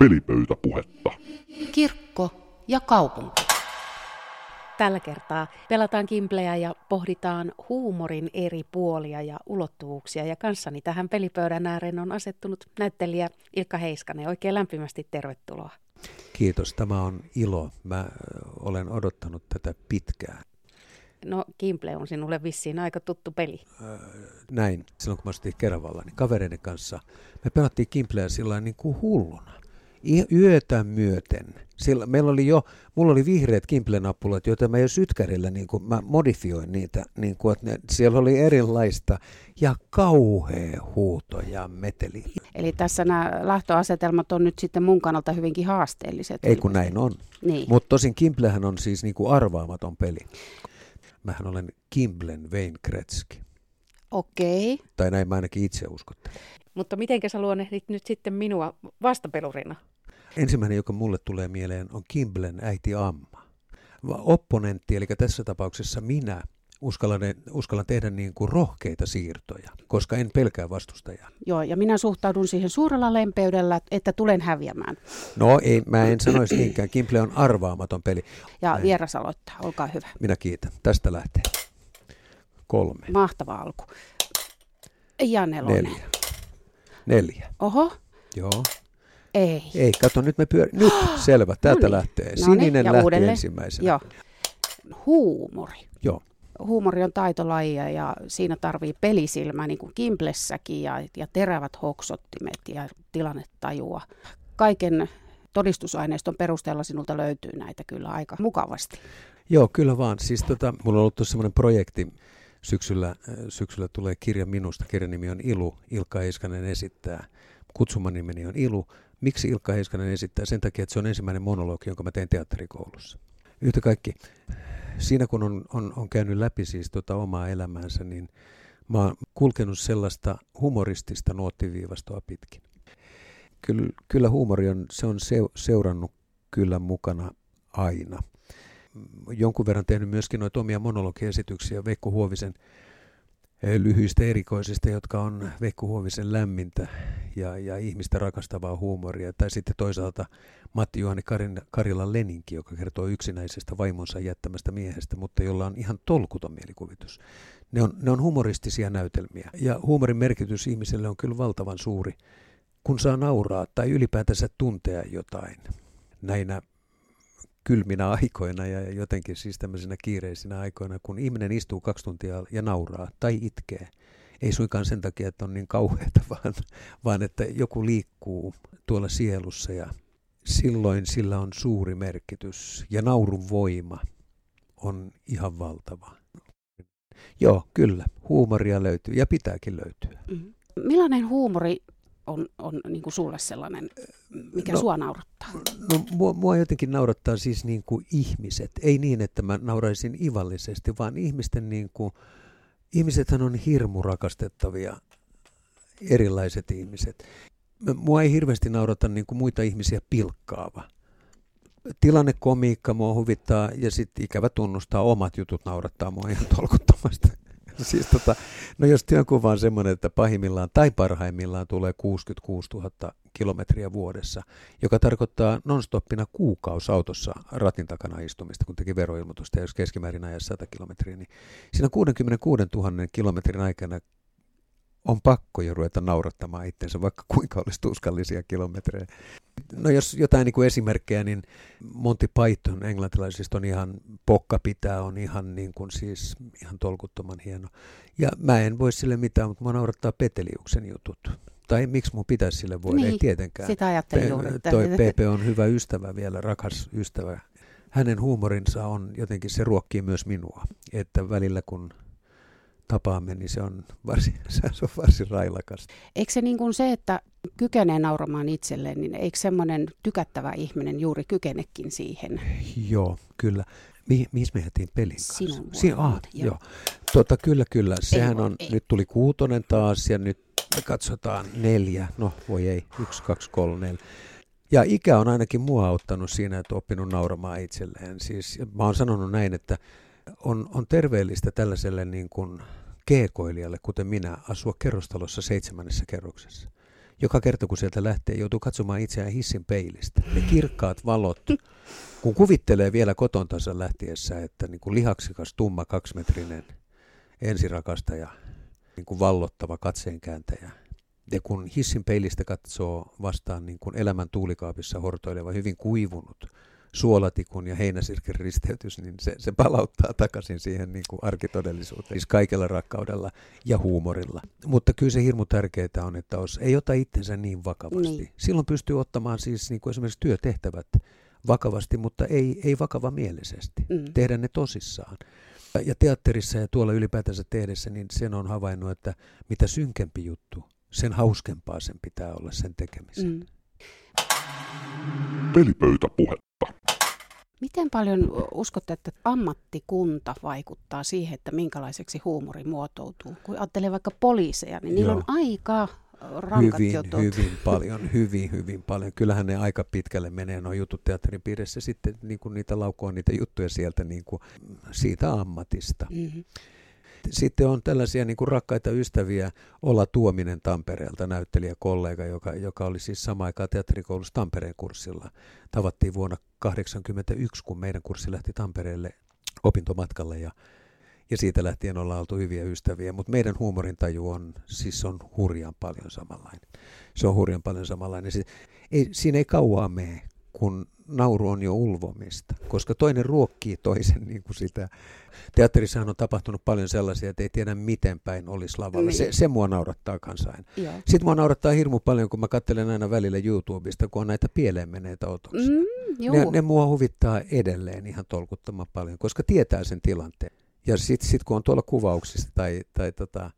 pelipöytäpuhetta. Kirkko ja kaupunki. Tällä kertaa pelataan kimplejä ja pohditaan huumorin eri puolia ja ulottuvuuksia. Ja kanssani tähän pelipöydän ääreen on asettunut näyttelijä Ilkka Heiskanen. Oikein lämpimästi tervetuloa. Kiitos, tämä on ilo. Mä olen odottanut tätä pitkään. No, Kimple on sinulle vissiin aika tuttu peli. Näin, silloin kun mä asuttiin Keravalla, niin kavereiden kanssa me pelattiin Kimpleä sillä niin kuin hulluna. Yötä myöten. Sillä meillä oli jo, mulla oli vihreät kimplenappulat, joita mä jo sytkärillä niin kuin, mä modifioin niitä, niin kuin, että ne, siellä oli erilaista ja kauhea huuto ja meteli. Eli tässä nämä lähtöasetelmat on nyt sitten mun kannalta hyvinkin haasteelliset. Ei kun näin on. Niin. Mutta tosin Kimplehän on siis niin kuin arvaamaton peli. Mähän olen Kimblen Wayne Gretzky. Okei. Okay. Tai näin mä ainakin itse uskottelen. Mutta miten sä luonnehdit nyt sitten minua vastapelurina? Ensimmäinen, joka mulle tulee mieleen, on Kimblen äiti Amma. Opponentti, eli tässä tapauksessa minä, uskallan, uskallan tehdä niin kuin rohkeita siirtoja, koska en pelkää vastustajaa. Joo, ja minä suhtaudun siihen suurella lempeydellä, että tulen häviämään. No ei, mä en sanoisi niinkään. Kimble on arvaamaton peli. Ja Näin. vieras aloittaa, olkaa hyvä. Minä kiitän. Tästä lähtee. Kolme. Mahtava alku. Ja nelonen. Neljä. Neljä. Oho. Joo. Ei. Ei, kato nyt me pyöri. Nyt, selvä, täältä no niin. lähtee. Sininen ja lähti uudelleen. ensimmäisenä. Joo. Huumori. Joo. Huumori on taitolaji ja siinä tarvii pelisilmää niin kuin Kimplessäkin ja, ja terävät hoksottimet ja tilannetajua. Kaiken todistusaineiston perusteella sinulta löytyy näitä kyllä aika mukavasti. Joo, kyllä vaan. Siis tota, mulla on ollut tuossa semmoinen projekti, syksyllä, äh, syksyllä tulee kirja minusta, kirjan nimi on Ilu, Ilkka Heiskanen esittää. Kutsumanimeni on Ilu. Miksi Ilkka Heiskanen esittää? Sen takia, että se on ensimmäinen monologi, jonka mä teen teatterikoulussa. Yhtä kaikki, siinä kun on, on, on käynyt läpi siis tota omaa elämäänsä, niin mä oon kulkenut sellaista humoristista nuottiviivastoa pitkin. Kyllä, kyllä huumori on, se on seurannut kyllä mukana aina. Jonkun verran tehnyt myöskin noita omia monologiesityksiä Veikko Huovisen lyhyistä erikoisista, jotka on Veikko Huovisen lämmintä ja, ja ihmistä rakastavaa huumoria. Tai sitten toisaalta Matti Juhani Karin, Karila Leninki, joka kertoo yksinäisestä vaimonsa jättämästä miehestä, mutta jolla on ihan tolkuton mielikuvitus. Ne on, ne on humoristisia näytelmiä. Ja huumorin merkitys ihmiselle on kyllä valtavan suuri, kun saa nauraa tai ylipäätänsä tuntea jotain näinä kylminä aikoina ja jotenkin siis tämmöisinä kiireisinä aikoina, kun ihminen istuu kaksi tuntia ja nauraa tai itkee. Ei suinkaan sen takia, että on niin kauheata, vaan, vaan että joku liikkuu tuolla sielussa ja silloin sillä on suuri merkitys ja naurun voima on ihan valtava. Joo, kyllä, huumoria löytyy ja pitääkin löytyä. Mm-hmm. Millainen huumori on, on niin kuin sulle sellainen, mikä no, sua naurattaa? No, mua, mua jotenkin naurattaa siis niin kuin ihmiset. Ei niin, että mä nauraisin ivallisesti, vaan ihmisten niin kuin, ihmisethän on hirmu rakastettavia, erilaiset ihmiset. Mua ei hirveästi naurata niin kuin muita ihmisiä pilkkaava. Tilannekomiikka mua huvittaa ja sitten ikävä tunnustaa omat jutut naurattaa mua ihan tolkuttomasti. Siis tota, no jos työnkuva on semmoinen, että pahimmillaan tai parhaimmillaan tulee 66 000 kilometriä vuodessa, joka tarkoittaa nonstoppina kuukausi autossa ratin takana istumista, kun teki veroilmoitusta, ja jos keskimäärin ajaa 100 kilometriä, niin siinä 66 000 kilometrin aikana on pakko jo ruveta naurattamaan itsensä, vaikka kuinka olisi tuskallisia kilometrejä. No jos jotain niin kuin esimerkkejä, niin Monty Python englantilaisista on ihan, Pokka pitää on ihan niin kuin siis ihan tolkuttoman hieno. Ja mä en voi sille mitään, mutta mä naurattaa Peteliuksen jutut. Tai miksi mun pitäisi sille voida, niin, ei tietenkään. Sitä ajattelin juuri. Toi PP on hyvä ystävä vielä, rakas ystävä. Hänen huumorinsa on jotenkin, se ruokkii myös minua. Että välillä kun tapaamme, niin se on varsin, se on varsin railakas. Eikö se niin kuin se, että kykenee nauramaan itselleen, niin eikö semmoinen tykättävä ihminen juuri kykenekin siihen? Joo, kyllä. Mi- mihin me jätiin pelin kanssa? Sinun si- ah, joo. joo. Tota, kyllä, kyllä. Sehän ei, on, ei. nyt tuli kuutonen taas ja nyt me katsotaan neljä. No voi ei, yksi, kaksi, kolme, neljä. Ja ikä on ainakin mua auttanut siinä, että oppinut nauramaan itselleen. Siis mä oon sanonut näin, että on, on terveellistä tällaiselle niin kuin keekoilijalle, kuten minä, asua kerrostalossa seitsemännessä kerroksessa. joka kerta kun sieltä lähtee, joutuu katsomaan itseään hissin peilistä. Ne kirkkaat valot, kun kuvittelee vielä kotontansa lähtiessä, että niin kuin lihaksikas, tumma, kaksimetrinen ensirakastaja, niin kuin vallottava katseenkääntäjä. Ja kun hissin peilistä katsoo vastaan niin kuin elämän tuulikaapissa hortoileva, hyvin kuivunut, suolatikun ja heinäsirken risteytys, niin se, se palauttaa takaisin siihen niin kuin arkitodellisuuteen, siis kaikella rakkaudella ja huumorilla. Mutta kyllä se hirmu tärkeää on, että os, ei ota itsensä niin vakavasti. Niin. Silloin pystyy ottamaan siis niin kuin esimerkiksi työtehtävät vakavasti, mutta ei, ei vakava mielisesti. Mm. Tehdä ne tosissaan. Ja teatterissa ja tuolla ylipäätänsä tehdessä, niin sen on havainnut, että mitä synkempi juttu, sen hauskempaa sen pitää olla sen tekemisen. Mm. Pelipöytäpuhetta. Miten paljon uskotte, että ammattikunta vaikuttaa siihen, että minkälaiseksi huumori muotoutuu? Kun ajattelee vaikka poliiseja, niin niillä Joo. on aika rankat hyvin, jutut. Hyvin paljon, hyvin, hyvin paljon. Kyllähän ne aika pitkälle menee nuo jutut teatterin piirissä. Sitten niin kuin niitä laukoo niitä juttuja sieltä niin kuin siitä ammatista. Mm-hmm. Sitten on tällaisia niin kuin rakkaita ystäviä, Olla Tuominen Tampereelta, näyttelijäkollega, joka, joka oli siis sama aikaa teatterikoulussa Tampereen kurssilla. Tavattiin vuonna 1981, kun meidän kurssi lähti Tampereelle opintomatkalle ja, ja siitä lähtien ollaan oltu hyviä ystäviä. Mutta meidän huumorintaju on, siis on hurjan paljon samanlainen. Se on hurjan paljon samanlainen. Se, ei, siinä ei kauaa mene, kun nauru on jo ulvomista, koska toinen ruokkii toisen niin kuin sitä. Teatterissahan on tapahtunut paljon sellaisia, että ei tiedä miten päin olisi lavalla. Niin. Se, se mua naurattaa. Joo. Sitten mua naurattaa hirmu paljon, kun mä katselen aina välillä YouTubesta, kun on näitä pieleen meneitä otoksia. Mm, ne, ne mua huvittaa edelleen ihan tolkuttoman paljon, koska tietää sen tilanteen. Ja sitten sit, kun on tuolla kuvauksissa tai, tai tota,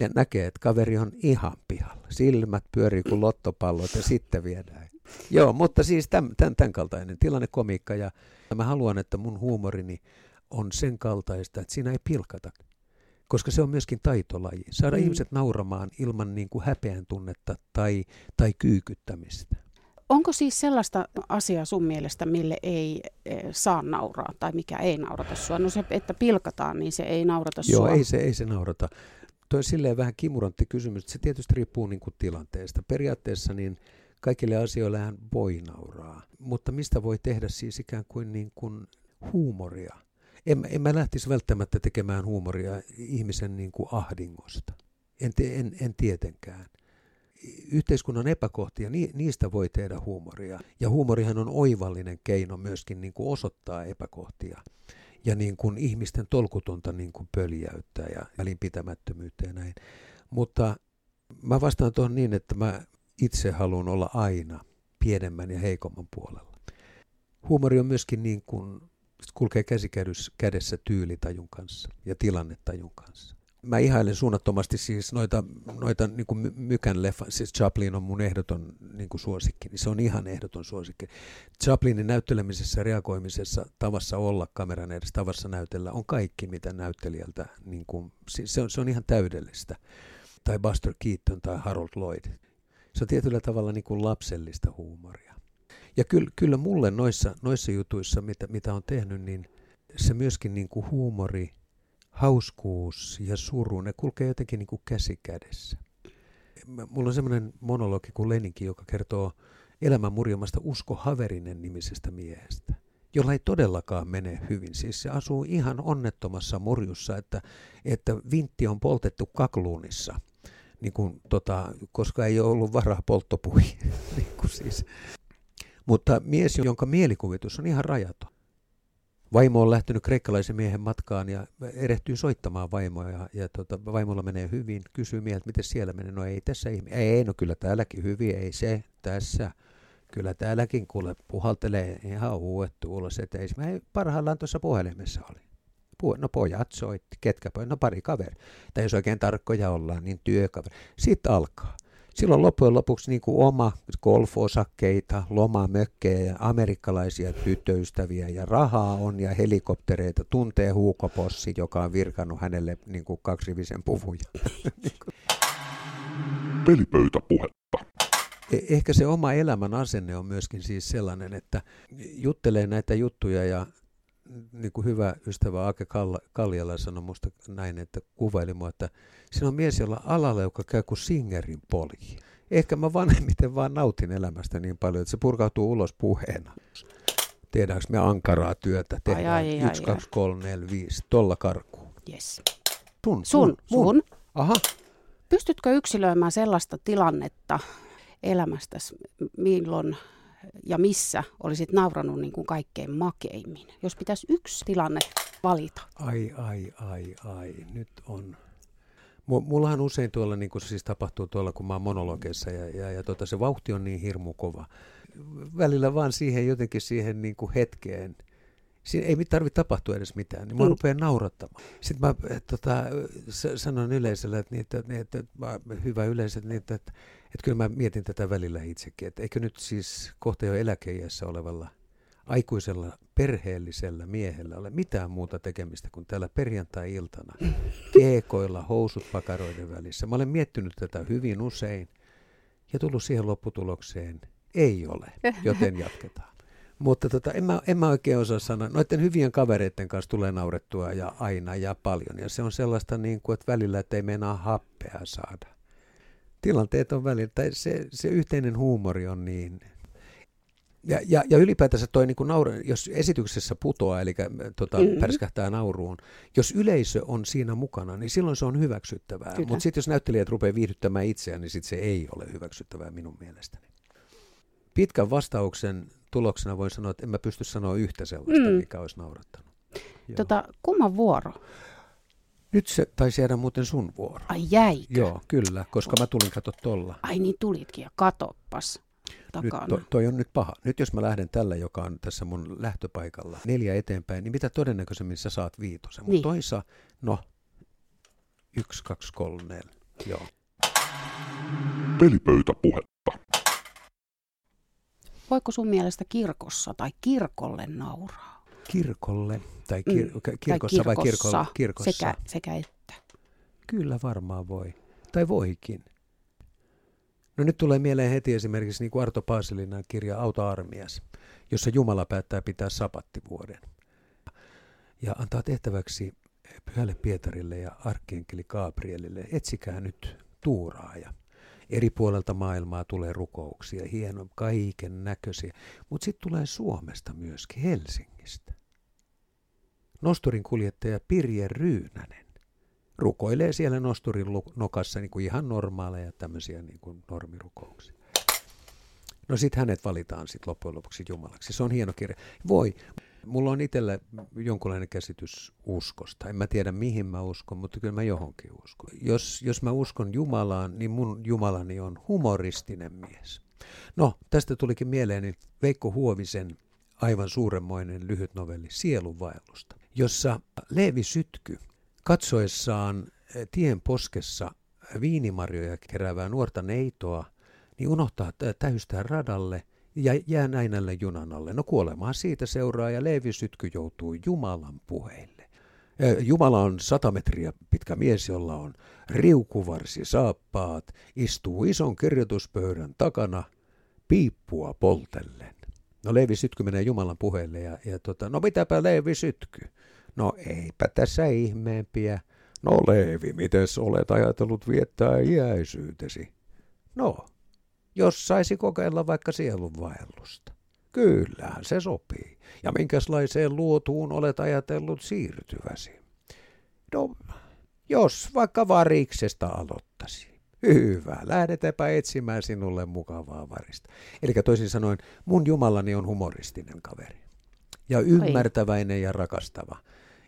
ja näkee, että kaveri on ihan pihalla. Silmät pyörii kuin lottopallot ja sitten viedään Joo, mutta siis tämän, tämän, tämän kaltainen tilannekomiikka ja mä haluan, että mun huumorini on sen kaltaista, että siinä ei pilkata. Koska se on myöskin taitolaji. Saada mm. ihmiset nauramaan ilman niin kuin häpeän tunnetta tai, tai kyykyttämistä. Onko siis sellaista asiaa sun mielestä, mille ei e, saa nauraa tai mikä ei naurata sua? No se, että pilkataan, niin se ei naurata Joo, sua. Joo, ei se, ei se naurata. Toi silleen vähän kimurantti kysymys, että se tietysti riippuu niin kuin tilanteesta. Periaatteessa niin Kaikille asioille hän voi nauraa, mutta mistä voi tehdä siis ikään kuin, niin kuin huumoria? En, en mä lähtisi välttämättä tekemään huumoria ihmisen niin kuin ahdingosta. En, en, en tietenkään. Yhteiskunnan epäkohtia, ni, niistä voi tehdä huumoria. Ja huumorihan on oivallinen keino myöskin niin kuin osoittaa epäkohtia ja niin kuin ihmisten tolkutonta niin kuin pöljäyttää ja välinpitämättömyyttä ja näin. Mutta mä vastaan tuohon niin, että mä, itse haluan olla aina pienemmän ja heikomman puolella. Huumori on myöskin niin kuin, kulkee käsi kädessä tyylitajun kanssa ja tilannetajun kanssa. Mä ihailen suunnattomasti siis noita, noita niin kuin Mykän leffa, siis Chaplin on mun ehdoton niin kuin suosikki, niin se on ihan ehdoton suosikki. Chaplinin näyttelemisessä, reagoimisessa, tavassa olla kameran edessä, tavassa näytellä on kaikki, mitä näyttelijältä, niin kuin, se, on, se on ihan täydellistä. Tai Buster Keaton tai Harold Lloyd. Se on tietyllä tavalla niin kuin lapsellista huumoria. Ja kyllä, kyllä mulle noissa, noissa jutuissa, mitä, mitä on tehnyt, niin se myöskin niin kuin huumori, hauskuus ja suru, ne kulkee jotenkin niin kuin käsi kädessä. Mulla on semmoinen monologi kuin Leninki, joka kertoo elämän murjomasta Usko Haverinen nimisestä miehestä, jolla ei todellakaan mene hyvin. Siis se asuu ihan onnettomassa murjussa, että, että vintti on poltettu kakluunissa – niin kuin, tota, koska ei ole ollut varaa polttopuihin. niin siis. Mutta mies, jonka mielikuvitus on ihan rajaton. Vaimo on lähtenyt kreikkalaisen miehen matkaan ja erehtyy soittamaan vaimoa ja, ja tota, vaimolla menee hyvin. Kysyy mieltä, miten siellä menee. No ei tässä ihme. Ei, no kyllä täälläkin hyvin, ei se tässä. Kyllä täälläkin kuule puhaltelee ihan uudet tuuloset. Ei, mä parhaillaan tuossa puhelimessa oli no pojat soitti, ketkä pojat, no pari kaveri. Tai jos oikein tarkkoja ollaan, niin työkaveri. Sitten alkaa. Silloin loppujen lopuksi niin kuin oma golfosakkeita, lomamökkejä ja amerikkalaisia tyttöystäviä ja rahaa on ja helikoptereita. Tuntee huukopossi, joka on virkannut hänelle niin kuin kaksirivisen puvuja. Pelipöytäpuhetta. E- ehkä se oma elämän asenne on myöskin siis sellainen, että juttelee näitä juttuja ja niin kuin hyvä ystävä Ake Kaljala sanoi musta näin, että kuvaili mua, että siinä on mies, jolla alalla, joka käy kuin Singerin poli. Ehkä mä vanhemmiten vaan nautin elämästä niin paljon, että se purkautuu ulos puheena. Tehdäänkö me ankaraa työtä? Tehdään ai, ai, 1, 2, 3, 4, 5. Tolla karkuun. Yes. Sun, Sun, mun. sun. Aha, Pystytkö yksilöimään sellaista tilannetta elämästäsi, milloin ja missä olisit nauranut niin kuin kaikkein makeimmin? Jos pitäisi yksi tilanne valita. ai, ai, ai, ai. Nyt on. Mu- Mullahan usein tuolla, niin kuin siis tapahtuu tuolla, kun mä oon monologeissa ja, ja, ja tota, se vauhti on niin hirmu kova. Välillä vaan siihen jotenkin siihen niin kuin hetkeen. Siinä ei tarvitse tapahtua edes mitään, niin mä Mm. rupean naurattamaan. Sitten mä eh, tota, sanon yleisölle, että, niitä, että, että, että hyvä yleisö, että, niitä, että, että kyllä mä mietin tätä välillä itsekin, että eikö nyt siis kohta jo eläkeiässä olevalla aikuisella perheellisellä miehellä ole mitään muuta tekemistä kuin täällä perjantai-iltana keekoilla housut pakaroiden välissä. Mä olen miettinyt tätä hyvin usein ja tullut siihen lopputulokseen, ei ole, joten jatketaan. Mutta tota, en, mä, en mä oikein osaa sanoa. Noiden hyvien kavereiden kanssa tulee naurettua ja aina ja paljon. Ja se on sellaista niin kuin, että välillä, että ei meinaa happea saada. Tilanteet on välillä, tai se, se yhteinen huumori on niin... Ja, ja, ja ylipäätänsä toi niin kuin naura, jos esityksessä putoaa, eli tota, Mhm. pärskähtää nauruun, jos yleisö on siinä mukana, niin silloin se on hyväksyttävää. Mutta sitten jos näyttelijät rupeaa viihdyttämään itseään, niin sitten se ei ole hyväksyttävää minun mielestäni. Pitkän vastauksen tuloksena voin sanoa, että en mä pysty sanoa yhtä sellaista, Mm. mikä olisi naurattanut. Joo. Tota, kumman vuoro? Nyt se taisi jäädä muuten sun vuoro. Ai jäikö? Joo, kyllä, koska mä tulin kato tolla. Ai niin tulitkin ja katoppas Nyt takana. to, toi on nyt paha. Nyt jos mä lähden tällä, joka on tässä mun lähtöpaikalla, neljä eteenpäin, niin mitä todennäköisemmin sä saat viitosen. Mutta Niin. toisa, no, yksi, kaksi, kolme, neljä. Joo. Pelipöytäpuhetta. Voiko sun mielestä kirkossa tai kirkolle nauraa? Kirkolle, tai kir- Mm, mm, kirkossa vai kirkolla? Kirkossa. Sekä, sekä että. Kyllä varmaan voi. Tai voikin. No nyt tulee mieleen heti esimerkiksi niin kuin Arto Paasilinan kirja Auta armias, jossa Jumala päättää pitää sapattivuoden. Ja antaa tehtäväksi Pyhälle Pietarille ja arkkienkeli Gabrielille, etsikää nyt tuuraaja. Eri puolelta maailmaa tulee rukouksia, hieno kaiken näköisiä, mutta sitten tulee Suomesta myöskin, Helsingistä. Nosturin kuljettaja Pirje Ryynänen rukoilee siellä nosturin nokassa niin kuin ihan normaaleja tämmöisiä niin kuin normirukouksia. No sitten hänet valitaan sitten loppujen lopuksi Jumalaksi. Se on hieno kirja. Voi. Mulla on itsellä jonkunlainen käsitys uskosta. En mä tiedä mihin mä uskon, mutta kyllä mä johonkin uskon. Jos, jos mä uskon Jumalaan, niin mun Jumalani on humoristinen mies. No, tästä tulikin mieleeni Veikko Huovisen aivan suuremmoinen lyhyt novelli Sielunvaellusta, jossa Leevi Sytky katsoessaan eh, tien poskessa viinimarjoja keräävää nuorta neitoa, niin unohtaa tä- täystää radalle ja jää näinälle junan alle. No kuolemaa siitä seuraa ja Leevi Sytky joutuu Jumalan puheille. Jumala on sata metriä pitkä mies, jolla on riukuvarsi saappaat, istuu ison kirjoituspöydän takana, piippua poltellen. No Leevi Sytky menee Jumalan puheelle ja, ja tota, no mitäpä Leevi Sytky? No eipä tässä ihmeempiä. No Leevi, miten olet ajatellut viettää iäisyytesi? No, jos saisi kokeilla vaikka sielunvaellusta. Kyllähän se sopii. Ja minkälaiseen luotuun olet ajatellut siirtyväsi? No, jos vaikka variksesta aloittasi. Hyvä, lähdetäänpä etsimään sinulle mukavaa varista. Eli toisin sanoen, mun Jumalani on humoristinen kaveri. Ja ymmärtäväinen ja rakastava.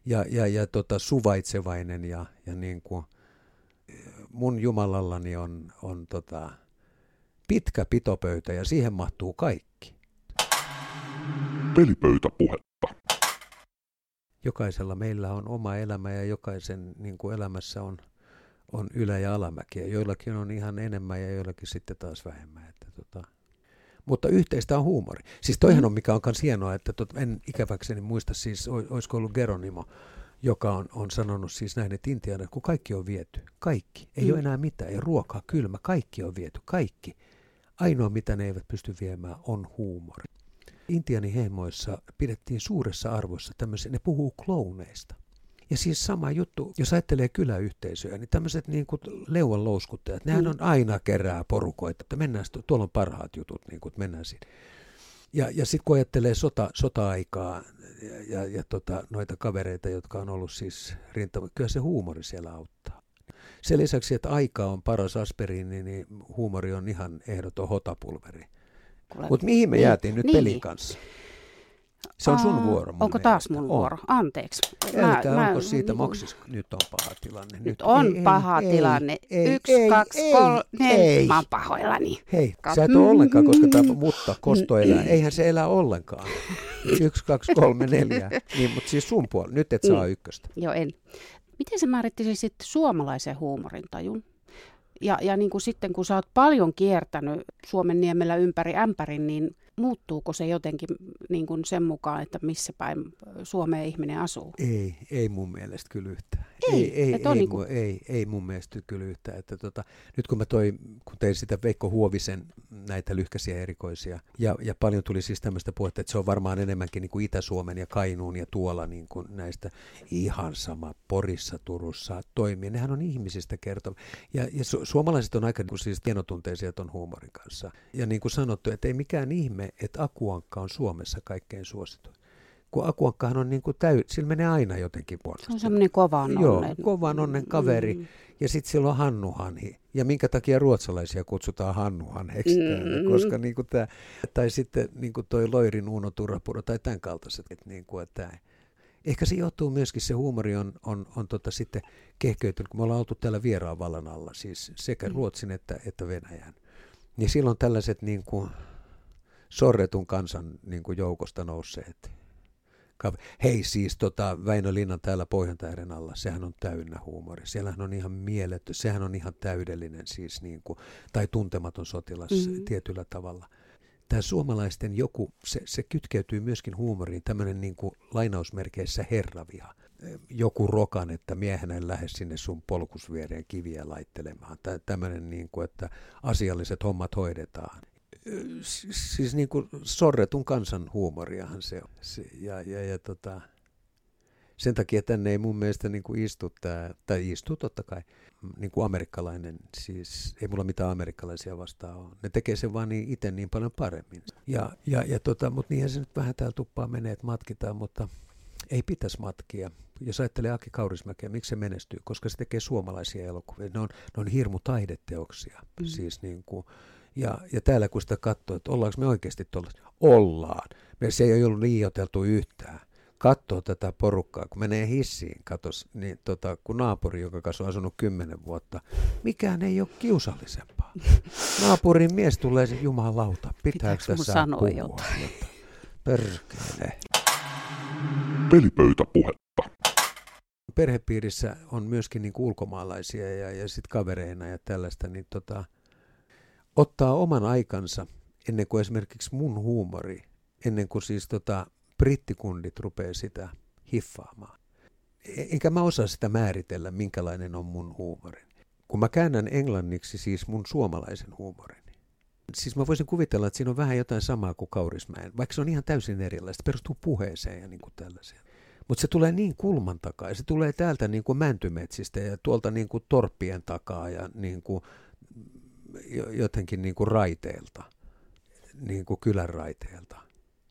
Ja, ja, ja tota, suvaitsevainen ja, ja niin kuin, mun Jumalallani on, on tota, pitkä pitopöytä ja siihen mahtuu kaikki. Pelipöytäpuhetta. Jokaisella meillä on oma elämä ja jokaisen niin kuin elämässä on, on ylä- ja alamäkiä. Joillakin on ihan enemmän ja joillakin sitten taas vähemmän. Että tota. Mutta yhteistä on huumori. Siis toihan on mikä on myös hienoa, että tot, en ikäväkseni muista siis, olisiko ollut Geronimo, joka on, on sanonut siis näin, että Intiana, kun kaikki on viety, kaikki, ei mm. ole enää mitään, ei ruokaa, kylmä, kaikki on viety, kaikki. Ainoa, mitä ne eivät pysty viemään, on huumori. Intianin heimoissa pidettiin suuressa arvossa tämmöisiä, ne puhuu klouneista. Ja siis sama juttu, jos ajattelee kyläyhteisöjä, niin tämmöiset niin kuin leuan louskuttajat, nehän mm. on aina kerää porukoita, että mennään, tuolla on parhaat jutut, niin kuin, mennään siinä. Ja, ja sitten kun ajattelee sota, sota-aikaa ja, ja, ja tota, noita kavereita, jotka on ollut siis rintama, kyllä se huumori siellä auttaa. Sen lisäksi, että aika on paras aspiriini, niin huumori on ihan ehdoton hotapulveri. Mutta mihin me niin, jäätiin nyt niin. pelin kanssa? Se on sun vuoro. Mun onko taas mun on. vuoro? Anteeksi. Mä, mä, onko siitä niin, moksis? Nyt on paha tilanne. Nyt, nyt on ei, paha ei, tilanne. Ei, Yksi, ei, kaksi, ei, kolme, neljä. Mä oon pahoillani. Hei, Kat- sä et ole ollenkaan, koska tämä mutta kosto elää. Eihän se elä ollenkaan. Yksi, kaksi, kolme, neljä. Niin, mutta siis sun puolella. Nyt et saa mm. ykköstä. Joo, en. Miten sä määrittäisit sitten suomalaisen huumorintajun? Ja, ja niin kuin sitten kun sä oot paljon kiertänyt Suomen niemellä ympäri ämpärin, niin muuttuuko se jotenkin niin kuin sen mukaan, että missä päin Suomeen ihminen asuu? Ei, ei mun mielestä kyllä yhtään. Ei, ei, ei, ei, niin kuin... ei, ei mun mielestä kyllä yhtään. Että tota, nyt kun mä toi, kun tein sitä Veikko Huovisen näitä lyhkäisiä erikoisia, ja, ja paljon tuli siis tämmöistä puhetta, että se on varmaan enemmänkin niin kuin Itä-Suomen ja Kainuun ja tuolla niin kuin näistä ihan sama Porissa, Turussa toimii. Nehän on ihmisistä kertova. Ja, ja su- suomalaiset on aika niin kuin siis tienotunteisia ton huumorin kanssa. Ja niin kuin sanottu, että ei mikään ihme, että akuankka on Suomessa kaikkein suosituin kun akuankkahan on niin kuin täy, sillä menee aina jotenkin puolesta. Se on semmoinen kovan onnen. Joo, kovan onnen kaveri. Mm. Ja sitten sillä on Hannuhanhi. Ja minkä takia ruotsalaisia kutsutaan Hannuhanheksi mm. koska niin kuin tämä, tai sitten niin kuin toi Loirin Uno Turapuro tai tämän kaltaiset. Että niin kuin, että Ehkä se johtuu myöskin, se huumori on, on, on tota sitten kehkeytynyt, kun me ollaan oltu täällä vieraan vallan alla, siis sekä mm. Ruotsin että, että Venäjän. Niin silloin tällaiset niin kuin sorretun kansan niin kuin joukosta nousseet Hei siis tota, Väinö Linnan täällä Pohjantähden alla, sehän on täynnä huumori. Siellähän on ihan mielletty, sehän on ihan täydellinen siis niin kuin, tai tuntematon sotilas mm-hmm. tietyllä tavalla. Tämä suomalaisten joku, se, se kytkeytyy myöskin huumoriin, tämmöinen niin kuin lainausmerkeissä herraviha. Joku rokan, että miehenä en lähde sinne sun polkusviereen kiviä laittelemaan. Tämmöinen, niin kuin, että asialliset hommat hoidetaan siis niin kuin sorretun kansan huumoriahan se on. Se, ja, ja, ja tota, sen takia tänne ei mun mielestä niin kuin istu tämä, tai istuu totta kai, niin kuin amerikkalainen, siis ei mulla mitään amerikkalaisia vastaan ole. Ne tekee sen vaan niin itse niin paljon paremmin. Ja, ja, ja tota, mutta niinhän se nyt vähän täällä tuppaa menee, että matkitaan, mutta ei pitäisi matkia. Jos ajattelee Aki Kaurismäkeä, miksi se menestyy? Koska se tekee suomalaisia elokuvia. Ne on, ne on hirmu taideteoksia. Mm. Siis niin kuin, ja, ja täällä kun sitä katsoo, että ollaanko me oikeasti tuolla, ollaan. Me se ei ollut liioiteltu yhtään. Katsoo tätä porukkaa, kun menee hissiin, katos, niin tota, kun naapuri, joka kanssa on asunut kymmenen vuotta, mikään ei ole kiusallisempaa. Naapurin mies tulee jumalauta, pitääkö tässä sanoa puhua? jotain? Perkele. Pelipöytäpuhetta. Perhepiirissä on myöskin niin ulkomaalaisia ja, ja sitten kavereina ja tällaista, niin tota, ottaa oman aikansa ennen kuin esimerkiksi mun huumori, ennen kuin siis tota, brittikundit rupeaa sitä hiffaamaan. Enkä mä osaa sitä määritellä, minkälainen on mun huumori. Kun mä käännän englanniksi siis mun suomalaisen huumorin, siis mä voisin kuvitella, että siinä on vähän jotain samaa kuin Kaurismäen, vaikka se on ihan täysin erilaista. perustuu puheeseen ja niin kuin tällaiseen. Mutta se tulee niin kulman takaa ja se tulee täältä niin kuin mäntymetsistä ja tuolta niin kuin torppien takaa ja niin kuin jotenkin niin kuin raiteelta, niin kuin kylän raiteelta.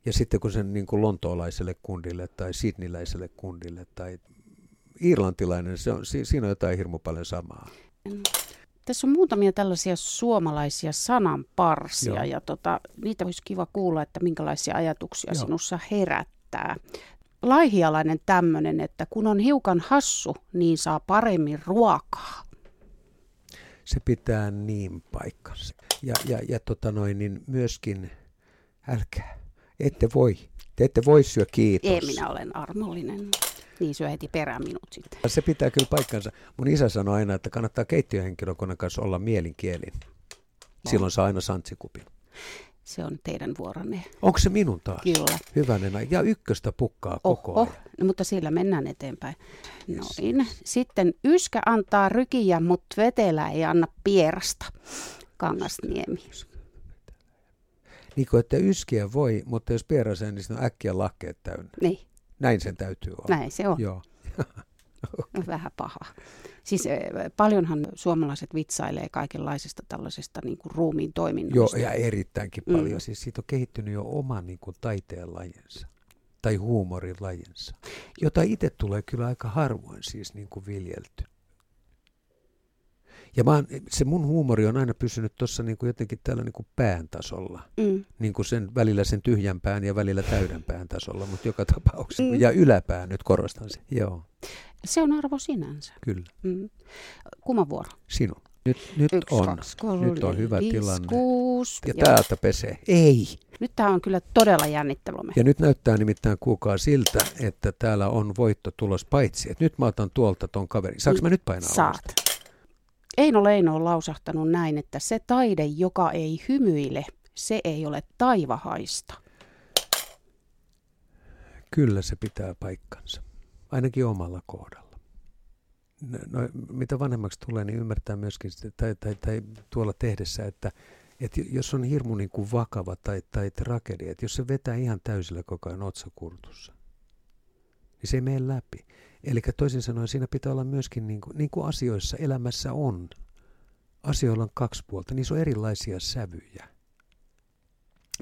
Ja sitten kun sen niin kuin lontoolaiselle kundille tai sidniläiselle kundille tai irlantilainen, se on, siinä on jotain hirmu paljon samaa. Tässä on muutamia tällaisia suomalaisia sananparsia Joo. ja tota, niitä olisi kiva kuulla, että minkälaisia ajatuksia Joo. sinussa herättää. Laihialainen tämmöinen, että kun on hiukan hassu, niin saa paremmin ruokaa se pitää niin paikkansa. Ja, ja, ja tota noin, niin myöskin, älkää, ette voi, te ette voi syö kiitos. Ei, minä olen armollinen. Niin syö heti perään minut sitten. Se pitää kyllä paikkansa. Mun isä sanoi aina, että kannattaa keittiöhenkilökunnan kanssa olla mielinkielin. Silloin saa aina santsikupin. Se on teidän vuoronne. Onko se minun taas? Kyllä. Hyvänen Ja ykköstä pukkaa koko Oho. ajan. No, mutta sillä mennään eteenpäin. Noin. Sitten yskä antaa rykiä, mutta vetelä ei anna pierasta. Kangasniemi. Niin kuin, että yskiä voi, mutta jos pieraseen, niin on äkkiä lahkeet täynnä. Niin. Näin sen täytyy olla. Näin se on. Joo. Vähän paha. Siis eh, paljonhan suomalaiset vitsailee kaikenlaisista tällaisista niin kuin ruumiin Joo, toiminnoista. ja erittäinkin Mm. paljon. Siis siitä on kehittynyt jo oma niin kuin, taiteen lajinsa tai huumorin lajinsa, jota itse tulee kyllä aika harvoin siis niin kuin viljelty. Ja mä oon, se mun huumori on aina pysynyt tuossa niin jotenkin täällä niin kuin pään tasolla. Mm. Niin kuin sen välillä sen tyhjän pään ja välillä täyden pään tasolla, mutta joka tapauksessa. Mm. Ja yläpää nyt korostan sen. Joo, Se on arvo sinänsä. kyllä. Mm. Kumman vuoro? Sinun. Nyt, nyt Yksi, on. kaksi, kolme, Nyt on hyvä viisi, tilanne. Kuusi. Ja Joo. täältä pesee. Ei. Nyt tämä on kyllä todella jännittävä. Ja nyt näyttää nimittäin kuukaa siltä, että täällä on voitto tulos paitsi, että nyt mä otan tuolta ton kaverin. Saanko mä nyt painaa Saat. uudestaan? Eino Leino on lausahtanut näin, että se taide, joka ei hymyile, se ei ole taivahaista. Kyllä se pitää paikkansa. Ainakin omalla kohdalla. No, no, mitä vanhemmaksi tulee, niin ymmärtää myöskin, tai, tai, tai tuolla tehdessä, että, että jos on hirmu niin kuin vakava tai, tai tragedia, että jos se vetää ihan täysillä koko ajan otsakurtussa, niin se ei mene läpi. Eli toisin sanoen siinä pitää olla myöskin, niin kuin, niin kuin asioissa elämässä on, asioilla on kaksi puolta, niissä on erilaisia sävyjä.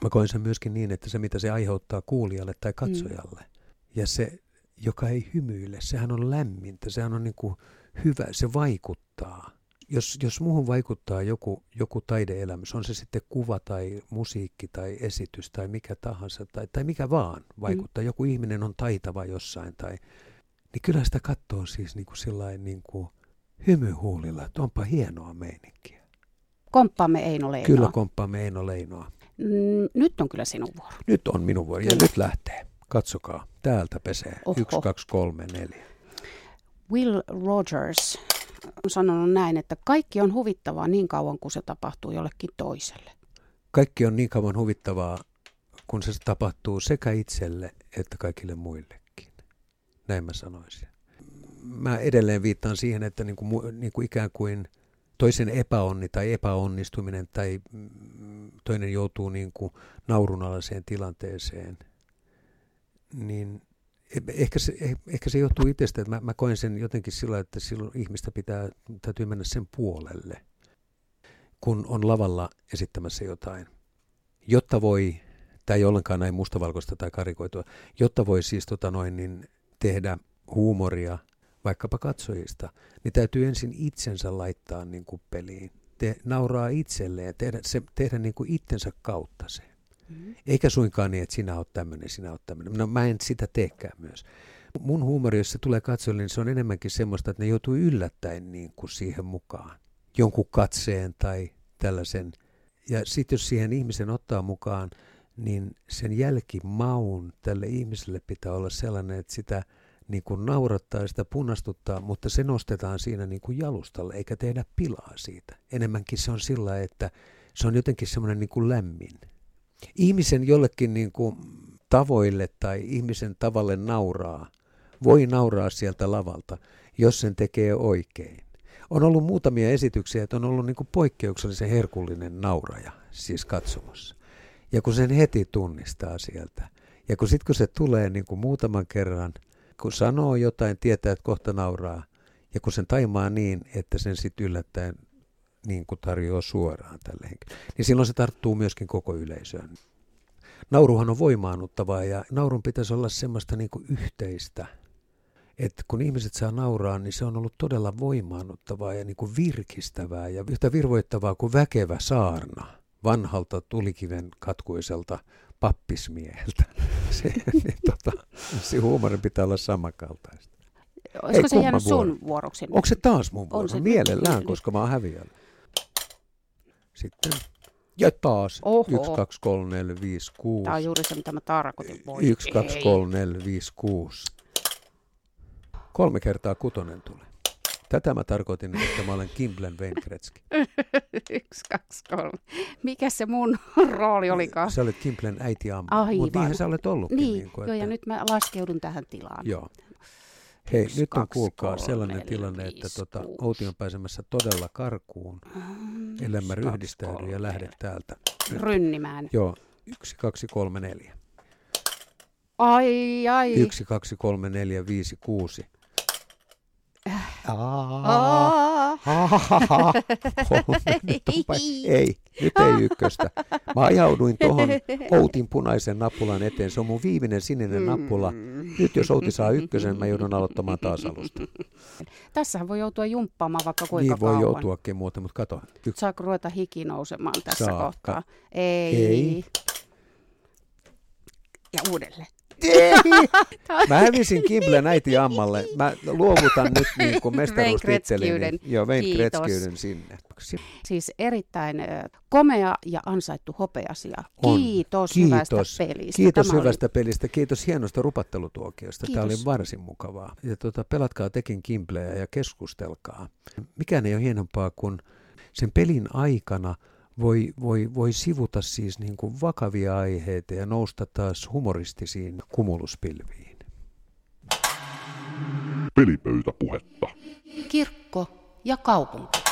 Mä koen sen myöskin niin, että se mitä se aiheuttaa kuulijalle tai katsojalle, mm. ja se, joka ei hymyile, sehän on lämmintä, sehän on niin kuin hyvä, se vaikuttaa. Jos, jos muuhun vaikuttaa joku, joku taideelämys, on se sitten kuva tai musiikki tai esitys tai mikä tahansa, tai, tai mikä vaan vaikuttaa, mm. joku ihminen on taitava jossain, tai, niin kyllä sitä katsoo siis niin kuin sillain niin kuin hymyhuulilla, että onpa hienoa meininkiä. Komppaamme Eino Leinoa. Kyllä komppaamme Eino Leinoa. Mm, Nyt on kyllä sinun vuoro. Nyt on minun vuoro ja Kyllä. nyt lähtee. Katsokaa, täältä pesee. Oho. Yksi, kaksi, kolme, neljä. Will Rogers on sanonut näin, että kaikki on huvittavaa niin kauan kuin se tapahtuu jollekin toiselle. Kaikki on niin kauan huvittavaa, kun se tapahtuu sekä itselle että kaikille muillekin. Näin mä sanoisin. Mä edelleen viittaan siihen, että niin kuin, niin kuin ikään kuin toisen epäonni tai epäonnistuminen tai mm, toinen joutuu niin kuin naurunalaiseen tilanteeseen, niin e- ehkä se, eh- ehkä se johtuu itsestä, että mä, mä koen sen jotenkin sillä, että silloin ihmistä pitää, täytyy mennä sen puolelle, kun on lavalla esittämässä jotain, jotta voi, tämä ei ollenkaan näin mustavalkoista tai karikoitua, jotta voi siis tota noin, niin tehdä huumoria vaikkapa katsojista, niin täytyy ensin itsensä laittaa niin kuin peliin. Te, nauraa itselleen ja tehdä, se, tehdä niin kuin itsensä kautta se. Mm. Eikä suinkaan niin, että sinä oot tämmöinen, sinä oot tämmöinen. No mä en sitä teekään myös. Mun huumori, jos se tulee katsojille, niin se on enemmänkin semmoista, että ne joutuu yllättäen niin kuin siihen mukaan. Jonkun katseen tai tällaisen. Ja sitten jos siihen ihmisen ottaa mukaan, niin sen jälkimaun tälle ihmiselle pitää olla sellainen, että sitä niin kuin naurattaa ja sitä punastuttaa, mutta se nostetaan siinä niin kuin jalustalle, eikä tehdä pilaa siitä. Enemmänkin se on sillä, että se on jotenkin semmoinen niin kuin lämmin. Ihmisen jollekin niin kuin tavoille tai ihmisen tavalle nauraa, voi nauraa sieltä lavalta, jos sen tekee oikein. On ollut muutamia esityksiä, että on ollut niin kuin poikkeuksellisen herkullinen nauraja, siis katsomassa. Ja kun sen heti tunnistaa sieltä, ja kun sitten kun se tulee niin kuin muutaman kerran, kun sanoo jotain, tietää, että kohta nauraa, ja kun sen taimaa niin, että sen sitten yllättäen niin kuin tarjoaa suoraan tälle henkilölle, niin silloin se tarttuu myöskin koko yleisöön. Nauruhan on voimaannuttavaa ja naurun pitäisi olla semmoista niin kuin yhteistä. Että kun ihmiset saa nauraa, niin se on ollut todella voimaannuttavaa ja niin kuin virkistävää ja yhtä virvoittavaa kuin väkevä saarna vanhalta tulikiven katkuiselta pappismieheltä. Se, niin, tota, se huumorin pitää olla samankaltaista. Olisiko se kumman jäänyt vuoro? sun vuoroksi? Onko se taas mun On vuoro? se. Mielellään, Niin. koska mä oon häviällä. Sitten. Ja taas. Oho. 1, 2, 3, 4, 5, 6. Tämä on juuri se, mitä mä tarkoitin. Voi 1, 2, ei. 3, 4, 5, 6. Kolme kertaa kutonen tulee. Tätä mä tarkoitin, että mä olen Kimblen Wayne Gretzky. Yksi, kaksi, kolme. Mikä se mun rooli olikaan? Sä olet Kimblen äiti Amma. Mutta niinhän sä olet ollutkin. Niin, niin kuin, joo, että, ja nyt mä laskeudun tähän tilaan. Joo. Hei, Yksi, nyt on kaksi, kuulkaa kolme, sellainen neljä, tilanne, että viisi, tota, kuusi. Outi on pääsemässä todella karkuun. Mm, Ellei yksi, mä kaksi, ryhdistäydy kolme, ja lähde neljä. täältä. Rynnimään. Joo, 1, 2, 3, 4. Ai, ai. 1, 2, 3, 4, 5, 6. Aa. Kolme, nyt onpa- Ei, nyt ei ykköstä. Mä ajauduin tuohon Outin punaisen nappulan eteen. Se on mun viimeinen sininen nappula. Nyt jos Outi saa ykkösen, mä joudun aloittamaan taas alusta. Tässähän voi joutua jumppaamaan vaikka kuinka Niin voi joutuakin muuten, mutta kato. Yksi. Saako ruveta hiki nousemaan tässä Saa. kohtaa? Ei. Ei. Ja uudelleen. Mä hävisin Kimblen äiti Ammalle. Mä luovutan nyt niin kuin mestaruustittelini. Gretzkyuden. Joo, vein Kiitos. Gretzkyden sinne. Siis erittäin komea ja ansaittu hopeasia. Kiitos, Kiitos. hyvästä pelistä. Kiitos Tämä hyvästä pelistä, kiitos hienosta rupattelutuokiosta. Tämä oli Kiitos. varsin mukavaa. Ja tuota, pelatkaa tekin Kimbleä ja keskustelkaa. Mikään ei ole hienompaa kuin sen pelin aikana voi, voi, voi sivuta siis niin kuin vakavia aiheita ja nousta taas humoristisiin kumuluspilviin. Pelipöytäpuhetta. Kirkko ja kaupunki.